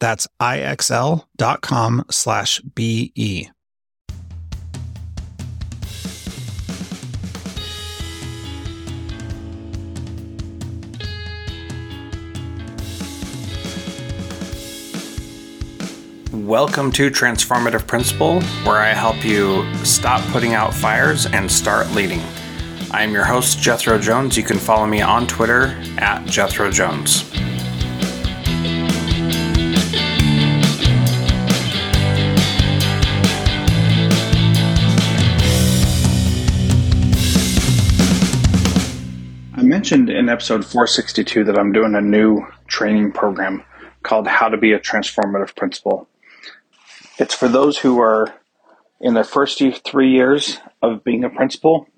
That's ixl.com slash BE. Welcome to Transformative Principal, where I help you stop putting out fires and start leading. I am your host, Jethro Jones. You can follow me on Twitter at Jethro Jones. Mentioned in episode 462 that I'm doing a new training program called How to Be a Transformative Principal. It's for those who are in their first three years of being a principal,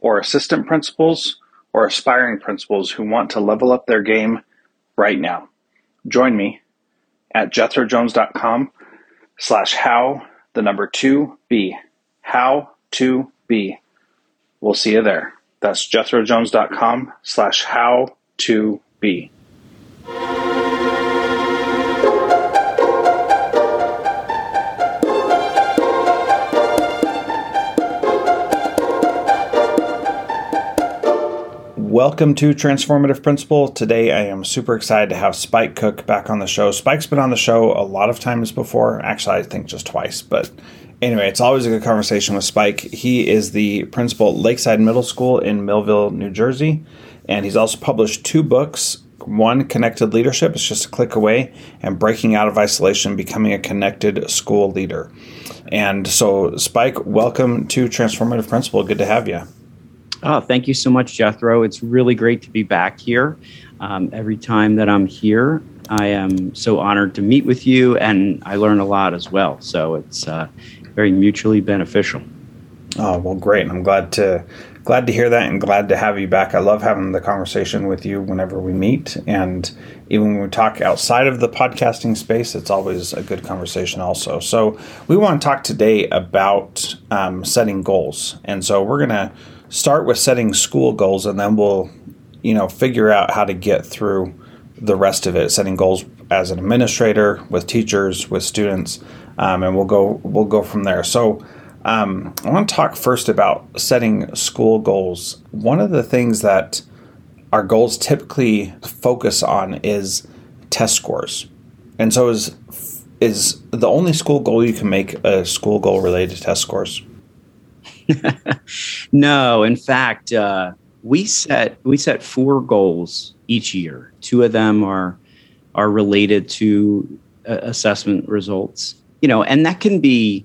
or assistant principals, or aspiring principals who want to level up their game right now. Join me at jethrojones.com slash how the number two be how to be. We'll see you there. That's jethrojones.com slash how to be. Welcome to Transformative Principal. Today I am super excited to have Spike Cook back on the show. Spike's been on the show a lot of times before. Actually, I think just twice, but anyway, it's always a good conversation with Spike. He is the principal at Lakeside Middle School in Millville, New Jersey, and he's also published two books. One, Connected Leadership, it's just a click away, and Breaking Out of Isolation, Becoming a Connected School Leader. And so, Spike, welcome to Transformative Principal. Good to have you. Oh, thank you so much, Jethro. It's really great to be back here. Um, every time that I'm here, I am so honored to meet with you, and I learn a lot as well. So it's uh, very mutually beneficial. Oh well, great! I'm glad to glad to hear that, and glad to have you back. I love having the conversation with you whenever we meet, and even when we talk outside of the podcasting space, it's always a good conversation. Also, so we want to talk today about um, setting goals, and so we're gonna start with setting school goals, and then we'll you know figure out how to get through the rest of it, setting goals as an administrator with teachers, with students um, and we'll go we'll go from there. So. Um, I want to talk first about setting school goals. One of the things that our goals typically focus on is test scores, and so is is the only school goal you can make a school goal related to test scores. no, in fact, uh, we set we set four goals each year. Two of them are are related to uh, assessment results, you know, and that can be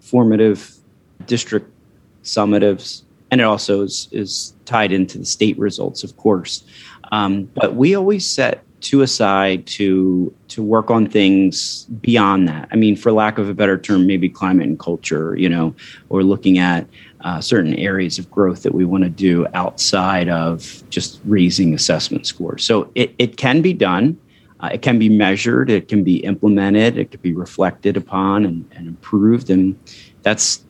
formative, district summatives, and it also is, is tied into the state results, of course. Um, but we always set two aside to to work on things beyond that. I mean, for lack of a better term, maybe climate and culture, you know, or looking at uh, certain areas of growth that we want to do outside of just raising assessment scores. So it, it can be done. Uh, it can be measured, it can be implemented, it can be reflected upon and, and improved. And that's,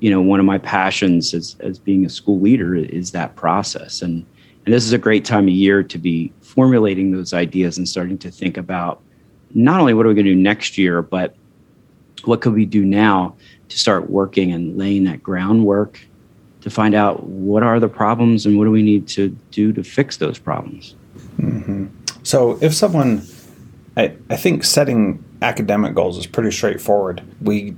you know, one of my passions as, as being a school leader is that process. And, and this is a great time of year to be formulating those ideas and starting to think about not only what are we going to do next year, but what could we do now to start working and laying that groundwork to find out what are the problems and what do we need to do to fix those problems. Mm-hmm. So, if someone, I, I think setting academic goals is pretty straightforward. We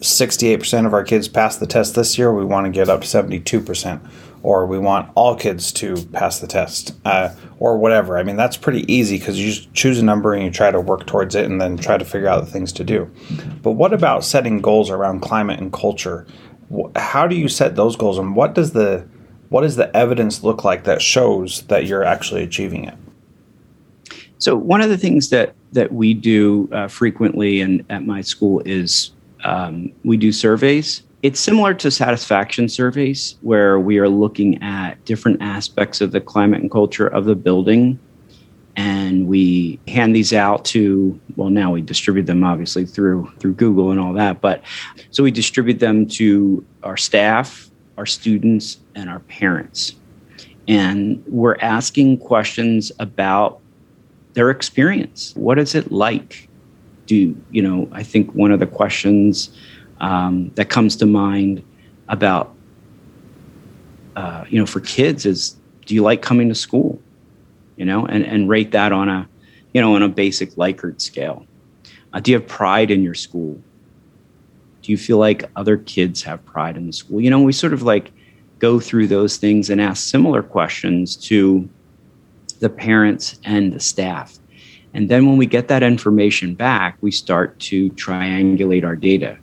68% of our kids pass the test this year. We want to get up to 72%, or we want all kids to pass the test, uh, or whatever. I mean, that's pretty easy because you choose a number and you try to work towards it and then try to figure out the things to do. But what about setting goals around climate and culture? how do you set those goals and what does the what does the evidence look like that shows that you're actually achieving it so one of the things that that we do uh, frequently and at my school is um, we do surveys. It's similar to satisfaction surveys where we are looking at different aspects of the climate and culture of the building. And we hand these out to well now we distribute them obviously through through google and all that but so we distribute them to our staff our students and our parents. And we're asking questions about their experience what is it like do you know i think one of the questions um, that comes to mind about uh, you know for kids is do you like coming to school you know, and, and rate that on a, you know, on a basic Likert scale. Uh, do you have pride in your school? Do you feel like other kids have pride in the school? You know, we sort of like go through those things and ask similar questions to the parents and the staff. And then when we get that information back, we start to triangulate our data.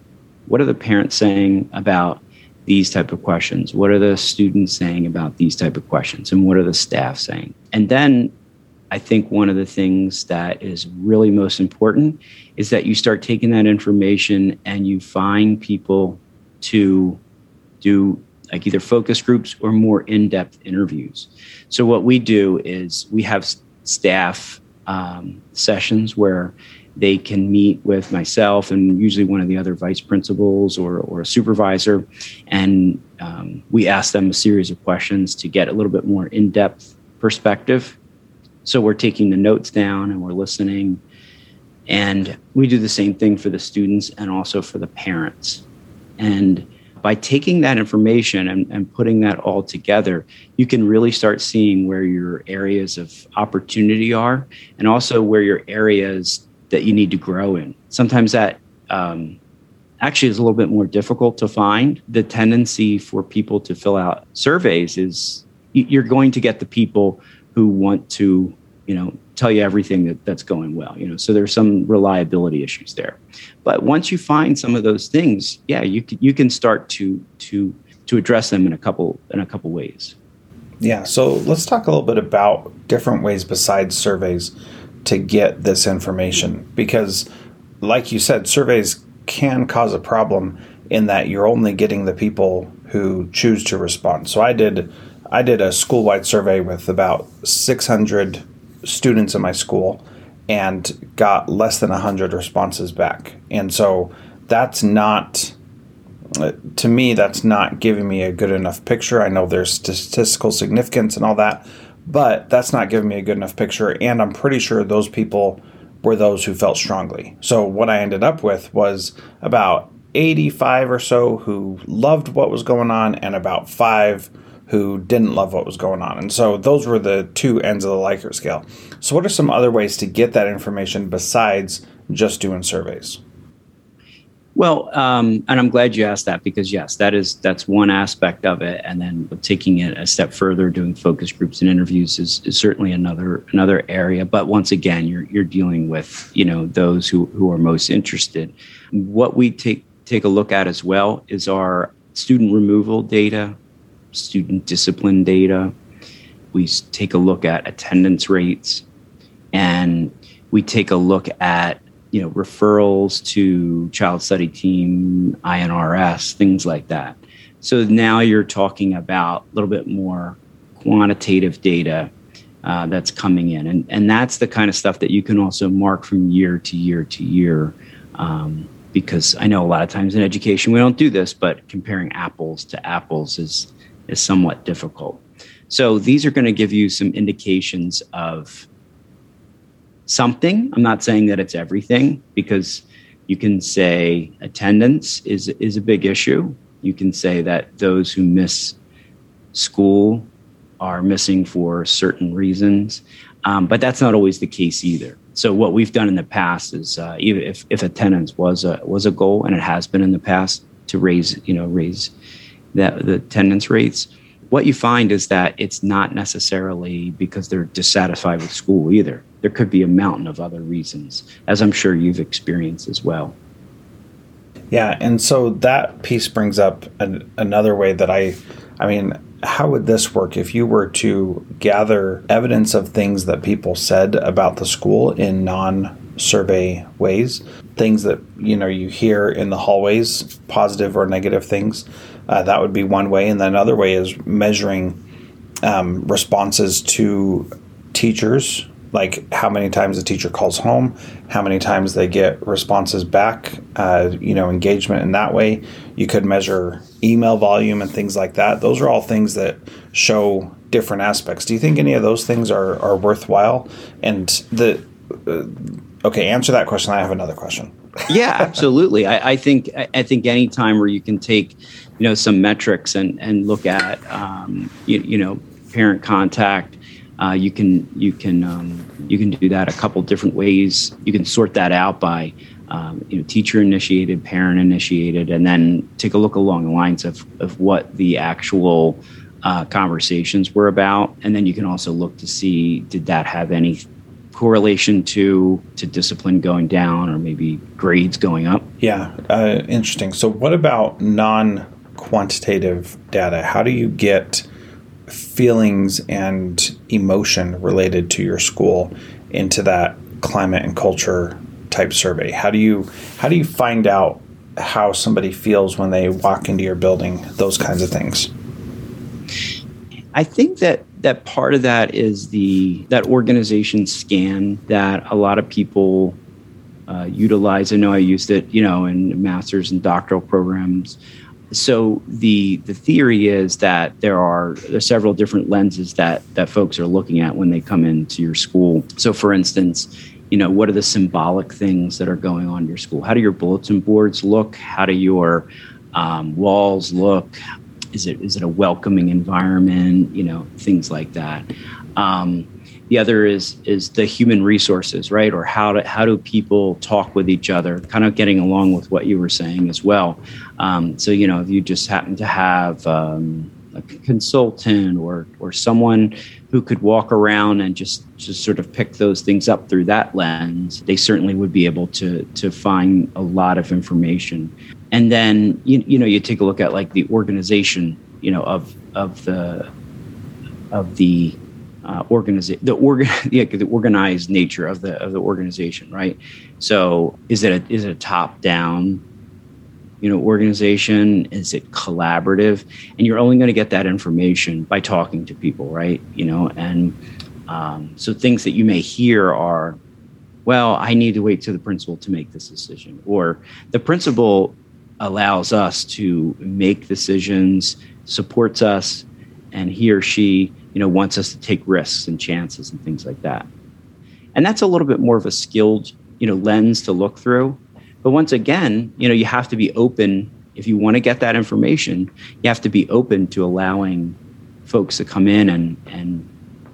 What are the parents saying about these type of questions what are the students saying about these type of questions and what are the staff saying and then i think one of the things that is really most important is that you start taking that information and you find people to do like either focus groups or more in-depth interviews so what we do is we have staff um, sessions where they can meet with myself and usually one of the other vice principals or, or a supervisor. And um, we ask them a series of questions to get a little bit more in depth perspective. So we're taking the notes down and we're listening. And we do the same thing for the students and also for the parents. And by taking that information and, and putting that all together, you can really start seeing where your areas of opportunity are and also where your areas that you need to grow in. Sometimes that um, actually is a little bit more difficult to find. The tendency for people to fill out surveys is you're going to get the people who want to, you know, tell you everything that, that's going well. You know, so there's some reliability issues there. But once you find some of those things, yeah, you can, you can start to to to address them in a couple in a couple ways. Yeah. So let's talk a little bit about different ways besides surveys to get this information because, like you said, surveys can cause a problem in that you're only getting the people who choose to respond. So I did I did a school-wide survey with about 600 students in my school and got less than 100 responses back. And so that's not uh, to me that's not giving me a good enough picture. I know there's statistical significance and all that, but that's not giving me a good enough picture. And I'm pretty sure those people were those who felt strongly. So what I ended up with was about 85 or so who loved what was going on, and about five who didn't love what was going on. And so those were the two ends of the Likert scale. So, what are some other ways to get that information besides just doing surveys? Well, um, and I'm glad you asked that because yes, that is that's one aspect of it, and then taking it a step further, doing focus groups and interviews is, is certainly another another area. But once again, you're you're dealing with you know those who who are most interested. What we take take a look at as well is our student removal data, student discipline data. We take a look at attendance rates, and we take a look at you know referrals to child study team I&RS things like that so now you're talking about a little bit more quantitative data uh, that's coming in. And, and that's the kind of stuff that you can also mark from year to year to year. Um, because I know a lot of times in education we don't do this, but comparing apples to apples is, is somewhat difficult. So these are going to give you some indications of something. I'm not saying that it's everything because you can say attendance is is a big issue. You can say that those who miss school are missing for certain reasons, um, but that's not always the case either. So what we've done in the past is, uh, even if, if attendance was a was a goal, and it has been in the past to raise you know raise that the attendance rates, what you find is that it's not necessarily because they're dissatisfied with school either. There could be a mountain of other reasons, as I'm sure you've experienced as well. Yeah, and so that piece brings up an, another way that I, I mean, how would this work if you were to gather evidence of things that people said about the school in non-survey ways, things that you know you hear in the hallways, positive or negative things? Uh, that would be one way, and then another way is measuring um, responses to teachers like how many times a teacher calls home, how many times they get responses back, uh, you know, engagement in that way. You could measure email volume and things like that. Those are all things that show different aspects. Do you think any of those things are, are worthwhile? And the uh, okay, answer that question. I have another question. Yeah, absolutely. I, I think I think any time where you can take, you know, some metrics and and look at, um, you, you know, parent contact uh, you can you can um, you can do that a couple different ways. You can sort that out by um, you know teacher initiated, parent initiated, and then take a look along the lines of of what the actual uh, conversations were about, and then you can also look to see did that have any correlation to to discipline going down or maybe grades going up. Yeah, uh, interesting. So what about non quantitative data? How do you get feelings and emotion related to your school into that climate and culture type survey? How do you how do you find out how somebody feels when they walk into your building? Those kinds of things. I think that that part of that is the that organization scan that a lot of people uh, utilize. I know I used it, you know, in masters and doctoral programs so the the theory is that there are there's several different lenses that that folks are looking at when they come into your school. So for instance, you know, what are the symbolic things that are going on in your school? How do your bulletin boards look? How do your um, walls look? Is it is it a welcoming environment? You know, things like that. Um, the other is is the human resources, right? Or how do how do people talk with each other? Kind of getting along with what you were saying as well. Um, so you know, if you just happen to have um, a consultant or or someone who could walk around and just just sort of pick those things up through that lens, they certainly would be able to to find a lot of information. And then you you know you take a look at like the organization, you know, of of the of the uh, organization, the organ, yeah, the organized nature of the of the organization, right? So, is it a, is it a top down, you know, organization? Is it collaborative? And you're only going to get that information by talking to people, right? You know, and um, so things that you may hear are, well, I need to wait to the principal to make this decision, or the principal allows us to make decisions, supports us, and he or she you know wants us to take risks and chances and things like that. And that's a little bit more of a skilled you know lens to look through. But once again you know you have to be open. If you want to get that information you have to be open to allowing folks to come in and and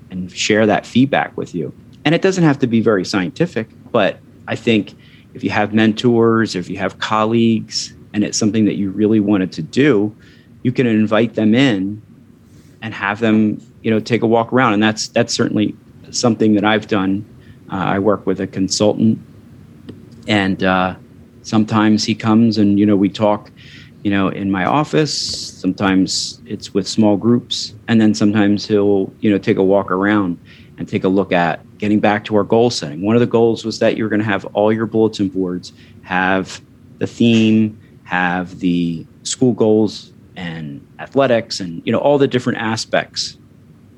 and share that feedback with you. And it doesn't have to be very scientific but i think if you have mentors if you have colleagues and it's something that you really wanted to do you can invite them in and have them you know take a walk around. And that's that's certainly something that i've done. Uh, i work with a consultant and uh, sometimes he comes and you know we talk you know in my office. Sometimes it's with small groups. And then sometimes he'll you know take a walk around and take a look at getting back to our goal setting. One of the goals was that you're going to have all your bulletin boards have the theme have the school goals and athletics and you know all the different aspects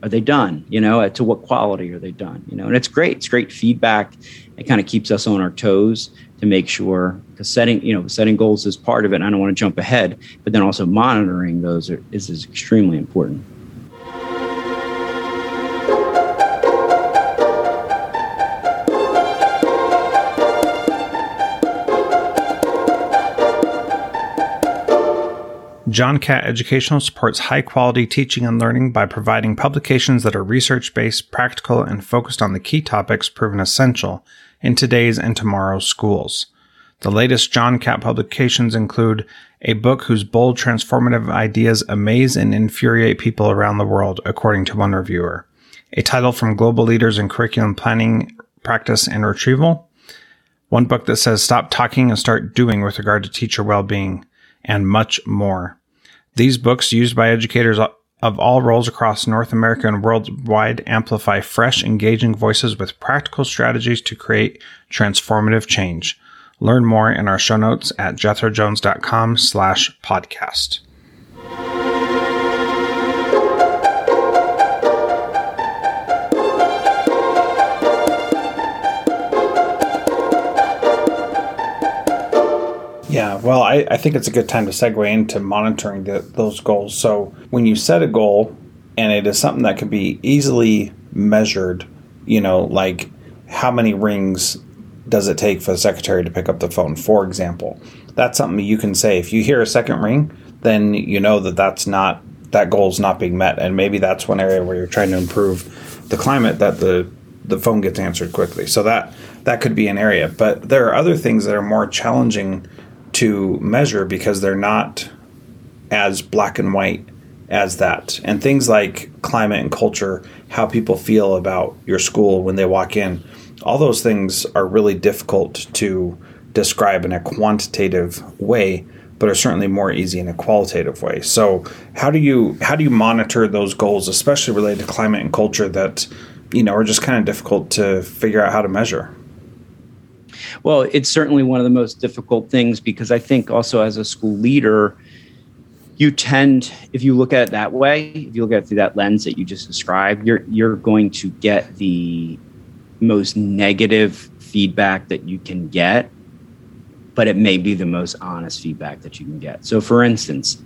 are they done? You know, to what quality are they done? You know, and it's great. It's great feedback. It kind of keeps us on our toes to make sure because setting you know setting goals is part of it. I don't want to jump ahead, but then also monitoring those are, is, is extremely important. John Catt Educational supports high quality teaching and learning by providing publications that are research based, practical, and focused on the key topics proven essential in today's and tomorrow's schools. The latest John Catt publications include a book whose bold, transformative ideas amaze and infuriate people around the world, according to one reviewer, a title from global leaders in curriculum planning, practice, and retrieval, one book that says stop talking and start doing with regard to teacher well being, and much more. These books, used by educators of all roles across North America and worldwide, amplify fresh, engaging voices with practical strategies to create transformative change. Learn more in our show notes at jethrojones.com slash podcast. Yeah, well, I, I think it's a good time to segue into monitoring the, those goals. So, when you set a goal and it is something that can be easily measured, you know, like how many rings does it take for the secretary to pick up the phone, for example, that's something you can say. If you hear a second ring, then you know that that's not that goal is not being met, and maybe that's one area where you're trying to improve the climate that the the phone gets answered quickly. So that that could be an area, but there are other things that are more challenging to measure because they're not as black and white as that. And things like climate and culture, how people feel about your school when they walk in, all those things are really difficult to describe in a quantitative way but are certainly more easy in a qualitative way. So, how do you how do you monitor those goals especially related to climate and culture that you know are just kind of difficult to figure out how to measure? Well, it's certainly one of the most difficult things because I think also as a school leader, you tend, if you look at it that way, if you look at it through that lens that you just described, you're you're going to get the most negative feedback that you can get, but it may be the most honest feedback that you can get. So, for instance,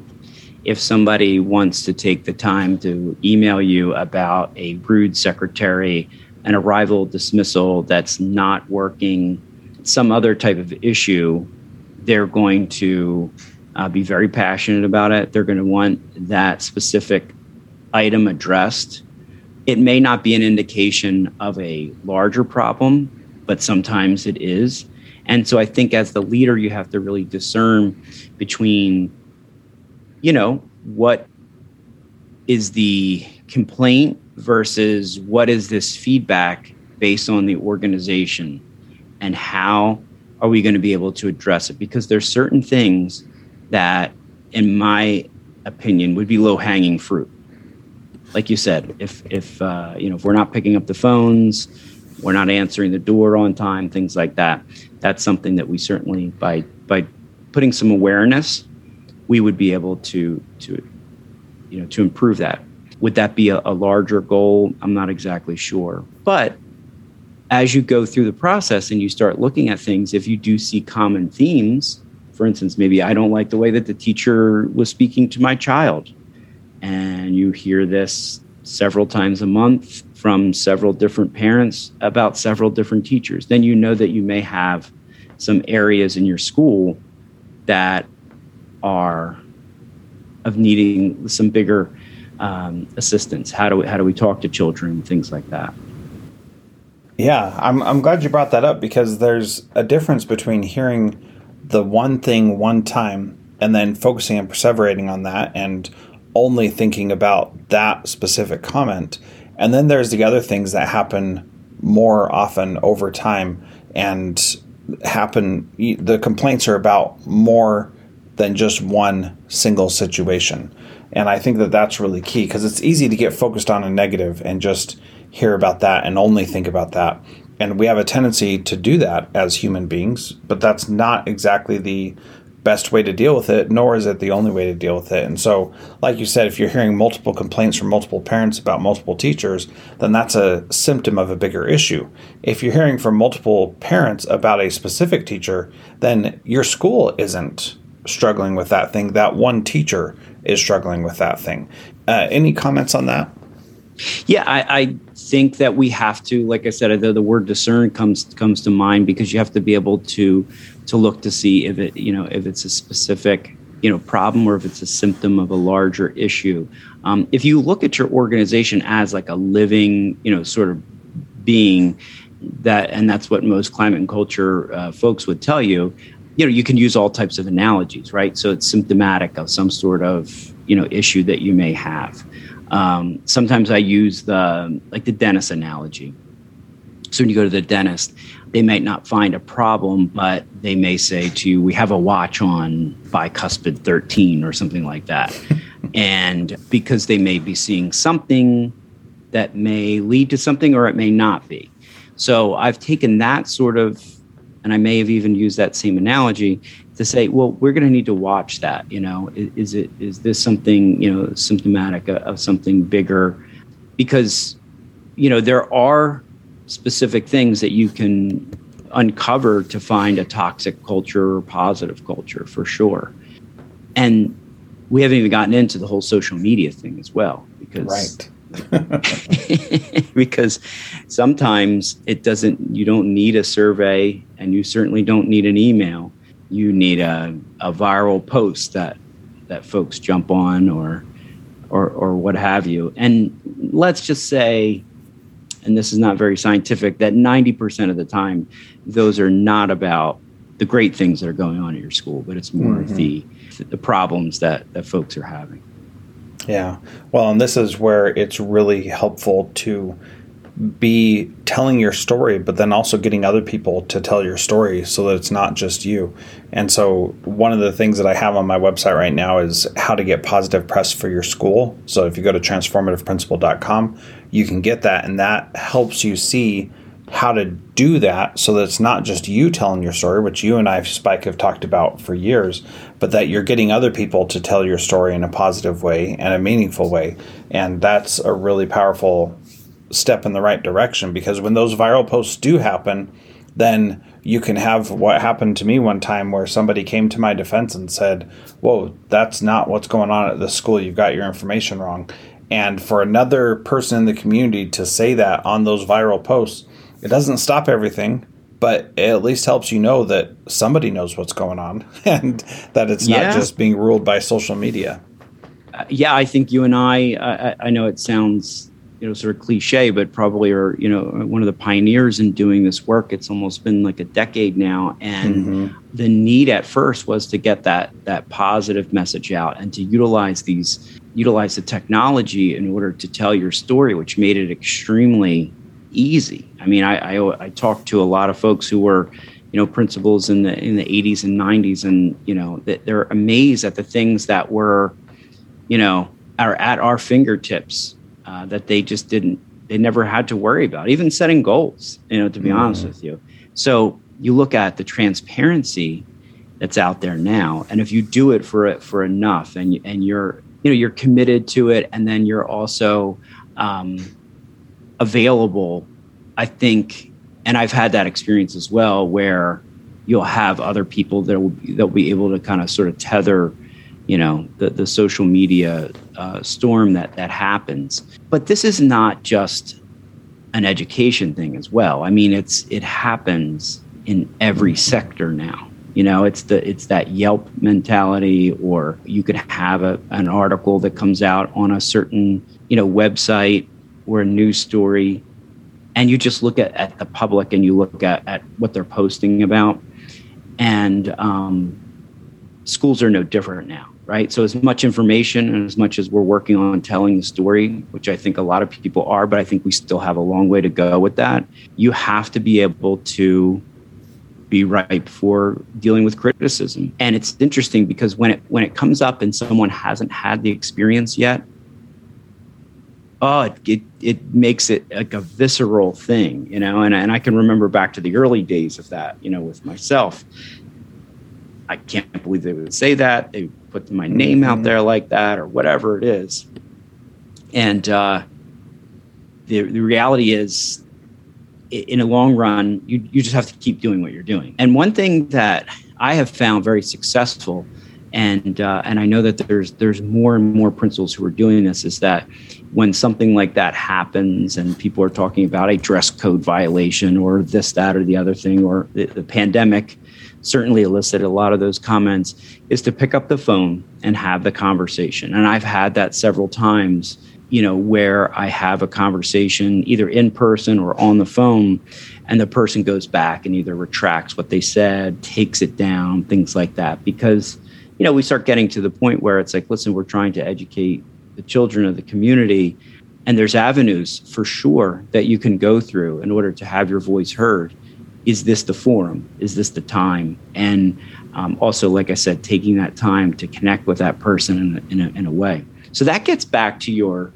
if somebody wants to take the time to email you about a rude secretary, an arrival dismissal that's not working some other type of issue, they're going to uh, be very passionate about it. They're going to want that specific item addressed. It may not be an indication of a larger problem, but sometimes it is. And so I think as the leader, you have to really discern between, you know, what is the complaint versus what is this feedback based on the organization and how are we going to be able to address it? Because there's certain things that in my opinion would be low hanging fruit. Like you said if if uh, you know if we're not picking up the phones we're not answering the door on time things like that that's something that we certainly by by putting some awareness we would be able to to you know to improve that. Would that be a, a larger goal? I'm not exactly sure. But as you go through the process and you start looking at things, if you do see common themes, for instance, maybe I don't like the way that the teacher was speaking to my child, and you hear this several times a month from several different parents about several different teachers, then you know that you may have some areas in your school that are of needing some bigger um, assistance. How do we, how do we talk to children? Things like that. Yeah, I'm I'm glad you brought that up because there's a difference between hearing the one thing one time and then focusing and perseverating on that and only thinking about that specific comment. And then there's the other things that happen more often over time and happen the complaints are about more than just one single situation. And I think that that's really key because it's easy to get focused on a negative and just hear about that and only think about that. And we have a tendency to do that as human beings, but that's not exactly the best way to deal with it, nor is it the only way to deal with it. And so, like you said, if you're hearing multiple complaints from multiple parents about multiple teachers, then that's a symptom of a bigger issue. If you're hearing from multiple parents about a specific teacher, then your school isn't struggling with that thing. That one teacher is struggling with that thing. Uh, any comments on that? Yeah, I, I, think that we have to, like I said, the, the word discern comes comes to mind because you have to be able to to look to see if it, you know, if it's a specific you know problem or if it's a symptom of a larger issue. Um, if you look at your organization as like a living, you know, sort of being that, and that's what most climate and culture uh, folks would tell you. You know, you can use all types of analogies, right? So it's symptomatic of some sort of you know issue that you may have. Um, sometimes I use the like the dentist analogy. So when you go to the dentist, they might not find a problem, but they may say to you, "We have a watch on bicuspid 13" or something like that, and because they may be seeing something that may lead to something, or it may not be. So I've taken that sort of, and I may have even used that same analogy to say, well, we're going to need to watch that. You know, is, is, it is this something you know symptomatic of something bigger? Because you know there are specific things that you can uncover to find a toxic culture or positive culture for sure. And we haven't even gotten into the whole social media thing as well because right. because sometimes it doesn't you don't need a survey and you certainly don't need an email you need a, a viral post that that folks jump on or or or what have you. And let's just say, and this is not very scientific, that 90% of the time those are not about the great things that are going on at your school, but it's more mm-hmm. the the problems that that folks are having. Yeah. Well, and this is where it's really helpful to be telling your story, but then also getting other people to tell your story so that it's not just you. And so, one of the things that I have on my website right now is how to get positive press for your school. So, if you go to transformativeprincipal.com, you can get that, and that helps you see how to do that so that it's not just you telling your story, which you and I, Spike, have talked about for years, but that you're getting other people to tell your story in a positive way and a meaningful way. And that's a really powerful step in the right direction because when those viral posts do happen, then you can have what happened to me one time where somebody came to my defense and said, Whoa, that's not what's going on at the school. You've got your information wrong. And for another person in the community to say that on those viral posts, it doesn't stop everything, but it at least helps you know that somebody knows what's going on and that it's yeah. not just being ruled by social media. Uh, yeah, I think you and I, I, I know it sounds you know sort of cliche but probably are you know one of the pioneers in doing this work. It's almost been like a decade now. And mm-hmm. the need at first was to get that that positive message out and to utilize these utilize the technology in order to tell your story which made it extremely easy. I mean i i, I talked to a lot of folks who were you know principals in the in the 80s and 90s and you know that they're amazed at the things that were you know are at our fingertips uh, that they just didn't they never had to worry about even setting goals you know to be mm. honest with you. So you look at the transparency that's out there now and if you do it for it for enough and and you're you know you're committed to it and then you're also um, available i think and i've had that experience as well where you'll have other people that will that'll be able to kind of sort of tether you know the, the social media uh, storm that that happens. But this is not just an education thing as well. I mean it's it happens in every sector now. You know it's the it's that yelp mentality or you could have a, an article that comes out on a certain you know website or a news story and you just look at, at the public and you look at, at what they're posting about. And um, schools are no different now right? So as much information and as much as we're working on telling the story, which I think a lot of people are, but I think we still have a long way to go with that. You have to be able to be ripe for dealing with criticism. And it's interesting because when it when it comes up and someone hasn't had the experience yet, oh, it, it, it makes it like a visceral thing, you know. And, and I can remember back to the early days of that, you know, with myself I can't believe they would say that. They put my name out mm-hmm. there like that, or whatever it is. And uh, the the reality is, in a long run, you you just have to keep doing what you're doing. And one thing that I have found very successful, and uh, and I know that there's there's more and more principals who are doing this, is that when something like that happens and people are talking about a dress code violation or this, that, or the other thing, or the, the pandemic certainly elicited a lot of those comments, is to pick up the phone and have the conversation. And I've had that several times, you know, where I have a conversation either in person or on the phone, and the person goes back and either retracts what they said, takes it down, things like that. Because, you know, we start getting to the point where it's like, listen, we're trying to educate the children of the community. And there's avenues for sure that you can go through in order to have your voice heard. Is this the forum? Is this the time? And um, also, like I said, taking that time to connect with that person in a, in a, in a way. So that gets back to your,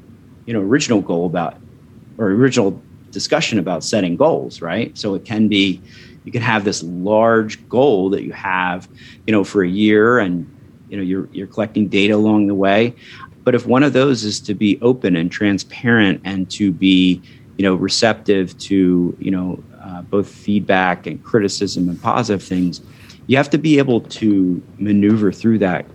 you know, original goal about, or original discussion about setting goals, right? So it can be, you can have this large goal that you have, you know, for a year, and you know you're you're collecting data along the way. But if one of those is to be open and transparent and to be, you know, receptive to, you know, uh, both feedback and criticism and positive things, you have to be able to maneuver through that,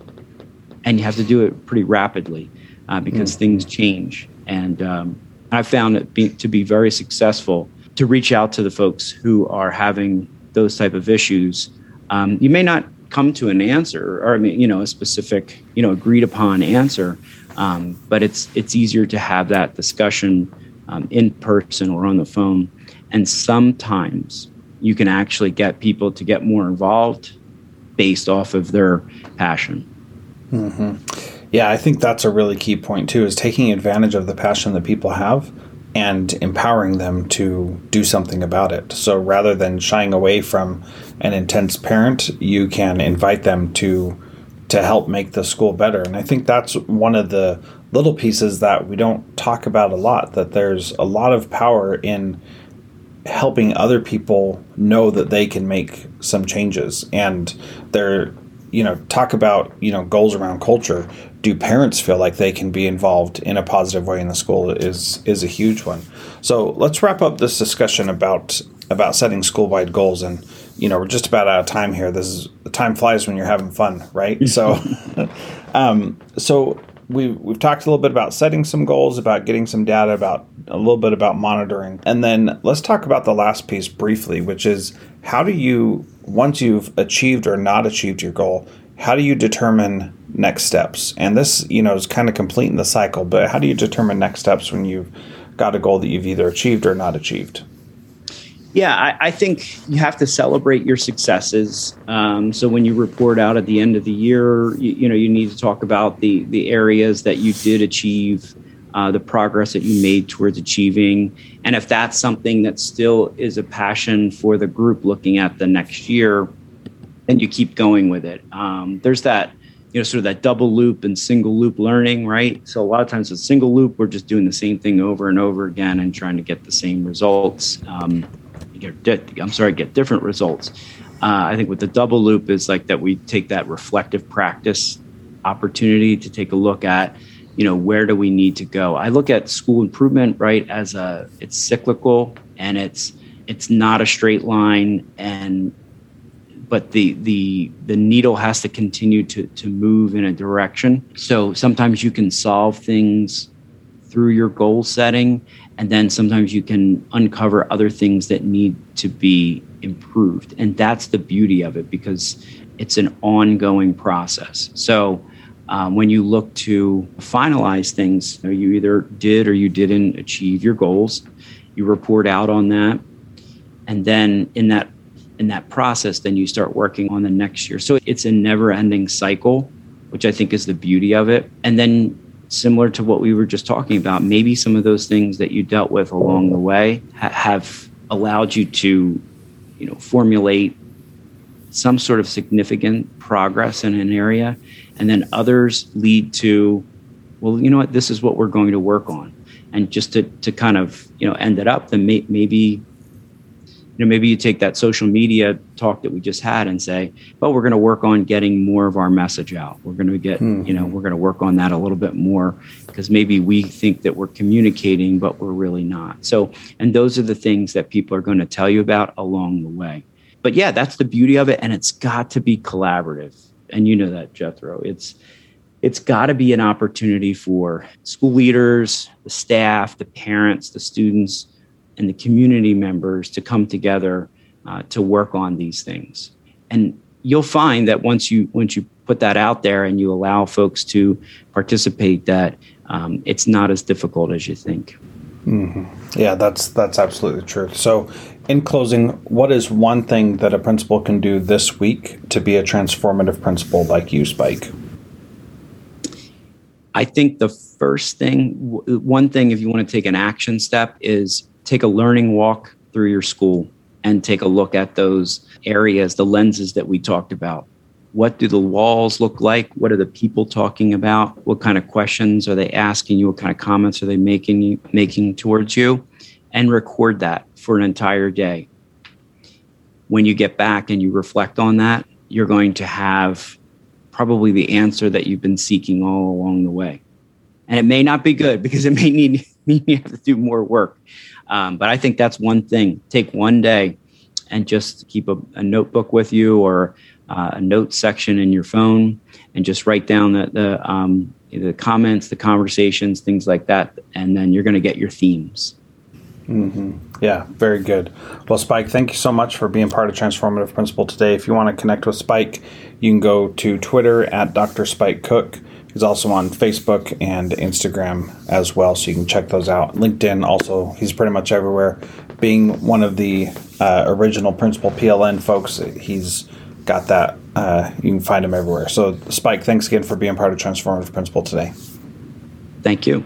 and you have to do it pretty rapidly uh, because mm. things change. And um, I found it be, to be very successful to reach out to the folks who are having those type of issues. Um, you may not come to an answer or I mean, you know, a specific, you know, agreed upon answer, um, but it's it's easier to have that discussion um, in person or on the phone. And sometimes you can actually get people to get more involved based off of their passion. Mm-hmm. Yeah, I think that's a really key point too. Is taking advantage of the passion that people have and empowering them to do something about it. So rather than shying away from an intense parent, you can invite them to to help make the school better. And I think that's one of the little pieces that we don't talk about a lot that there's a lot of power in helping other people know that they can make some changes and they're you know talk about you know goals around culture do parents feel like they can be involved in a positive way in the school is is a huge one so let's wrap up this discussion about about setting school-wide goals and you know, we're just about out of time here. This is the time flies when you're having fun, right? So, um, so we've we've talked a little bit about setting some goals, about getting some data, about a little bit about monitoring, and then let's talk about the last piece briefly, which is how do you once you've achieved or not achieved your goal, how do you determine next steps? And this, you know, is kind of completing the cycle, but how do you determine next steps when you've got a goal that you've either achieved or not achieved? Yeah, I, I, think you have to celebrate your successes. Um, so when you report out at the end of the year, you, you, know you need to talk about the the areas that you did achieve, uh, the progress that you made towards achieving, and if that's something that still is a passion for the group looking at the next year, then you keep going with it. Um, there's that you know sort of that double loop and single loop learning, right? So a lot of times with single loop, we're just doing the same thing over and over again and trying to get the same results. Um, get I'm sorry, get different results. Uh, I think with the double loop is like that we take that reflective practice opportunity to take a look at, you know, where do we need to go? I look at school improvement right as a it's cyclical and it's it's not a straight line and but the the the needle has to continue to to move in a direction. So sometimes you can solve things through your goal setting and then sometimes you can uncover other things that need to be improved. And that's the beauty of it because it's an ongoing process. So um, when you look to finalize things you, know, you either did or you didn't achieve your goals. You report out on that. And then in that in that process then you start working on the next year. So it's a never ending cycle which i think is the beauty of it. And then similar to what we were just talking about, maybe some of those things that you dealt with along the way ha- have allowed you to, you know, formulate some sort of significant progress in an area, and then others lead to, well, you know what, this is what we're going to work on, and just to to kind of you know end it up, then may- maybe. You know, maybe you take that social media talk that we just had and say, well, we're going to work on getting more of our message out. We're going to get, mm-hmm. you know, we're going to work on that a little bit more because maybe we think that we're communicating, but we're really not. So, and those are the things that people are going to tell you about along the way. But yeah, that's the beauty of it. And it's got to be collaborative. And you know that, Jethro. It's, it's got to be an opportunity for school leaders, the staff, the parents, the students, and the community members to come together uh, to work on these things. And you'll find that once you once you put that out there and you allow folks to participate, that um, it's not as difficult as you think. Mm-hmm. Yeah, that's that's absolutely true. So, in closing, what is one thing that a principal can do this week to be a transformative principal like you, Spike? I think the first thing, one thing, if you want to take an action step, is take a learning walk through your school and take a look at those areas, the lenses that we talked about. What do the walls look like? What are the people talking about? What kind of questions are they asking you? What kind of comments are they making making towards you? And record that for an entire day. When you get back and you reflect on that, you're going to have probably the answer that you've been seeking all along the way. And it may not be good because it may need mean you have to do more work. Um, but I think that's one thing. Take one day and just keep a, a notebook with you or uh, a note section in your phone and just write down the, the, um, the comments, the conversations, things like that. And then you're going to get your themes. Mm-hmm. Yeah, very good. Well, Spike, thank you so much for being part of Transformative Principal today. If you want to connect with Spike, you can go to Twitter at Dr. Spike Cook. He's also on Facebook and Instagram as well, so you can check those out. LinkedIn also, he's pretty much everywhere. Being one of the uh, original Principal PLN folks, he's got that. Uh, you can find him everywhere. So, Spike, thanks again for being part of Transformative Principal today. Thank you.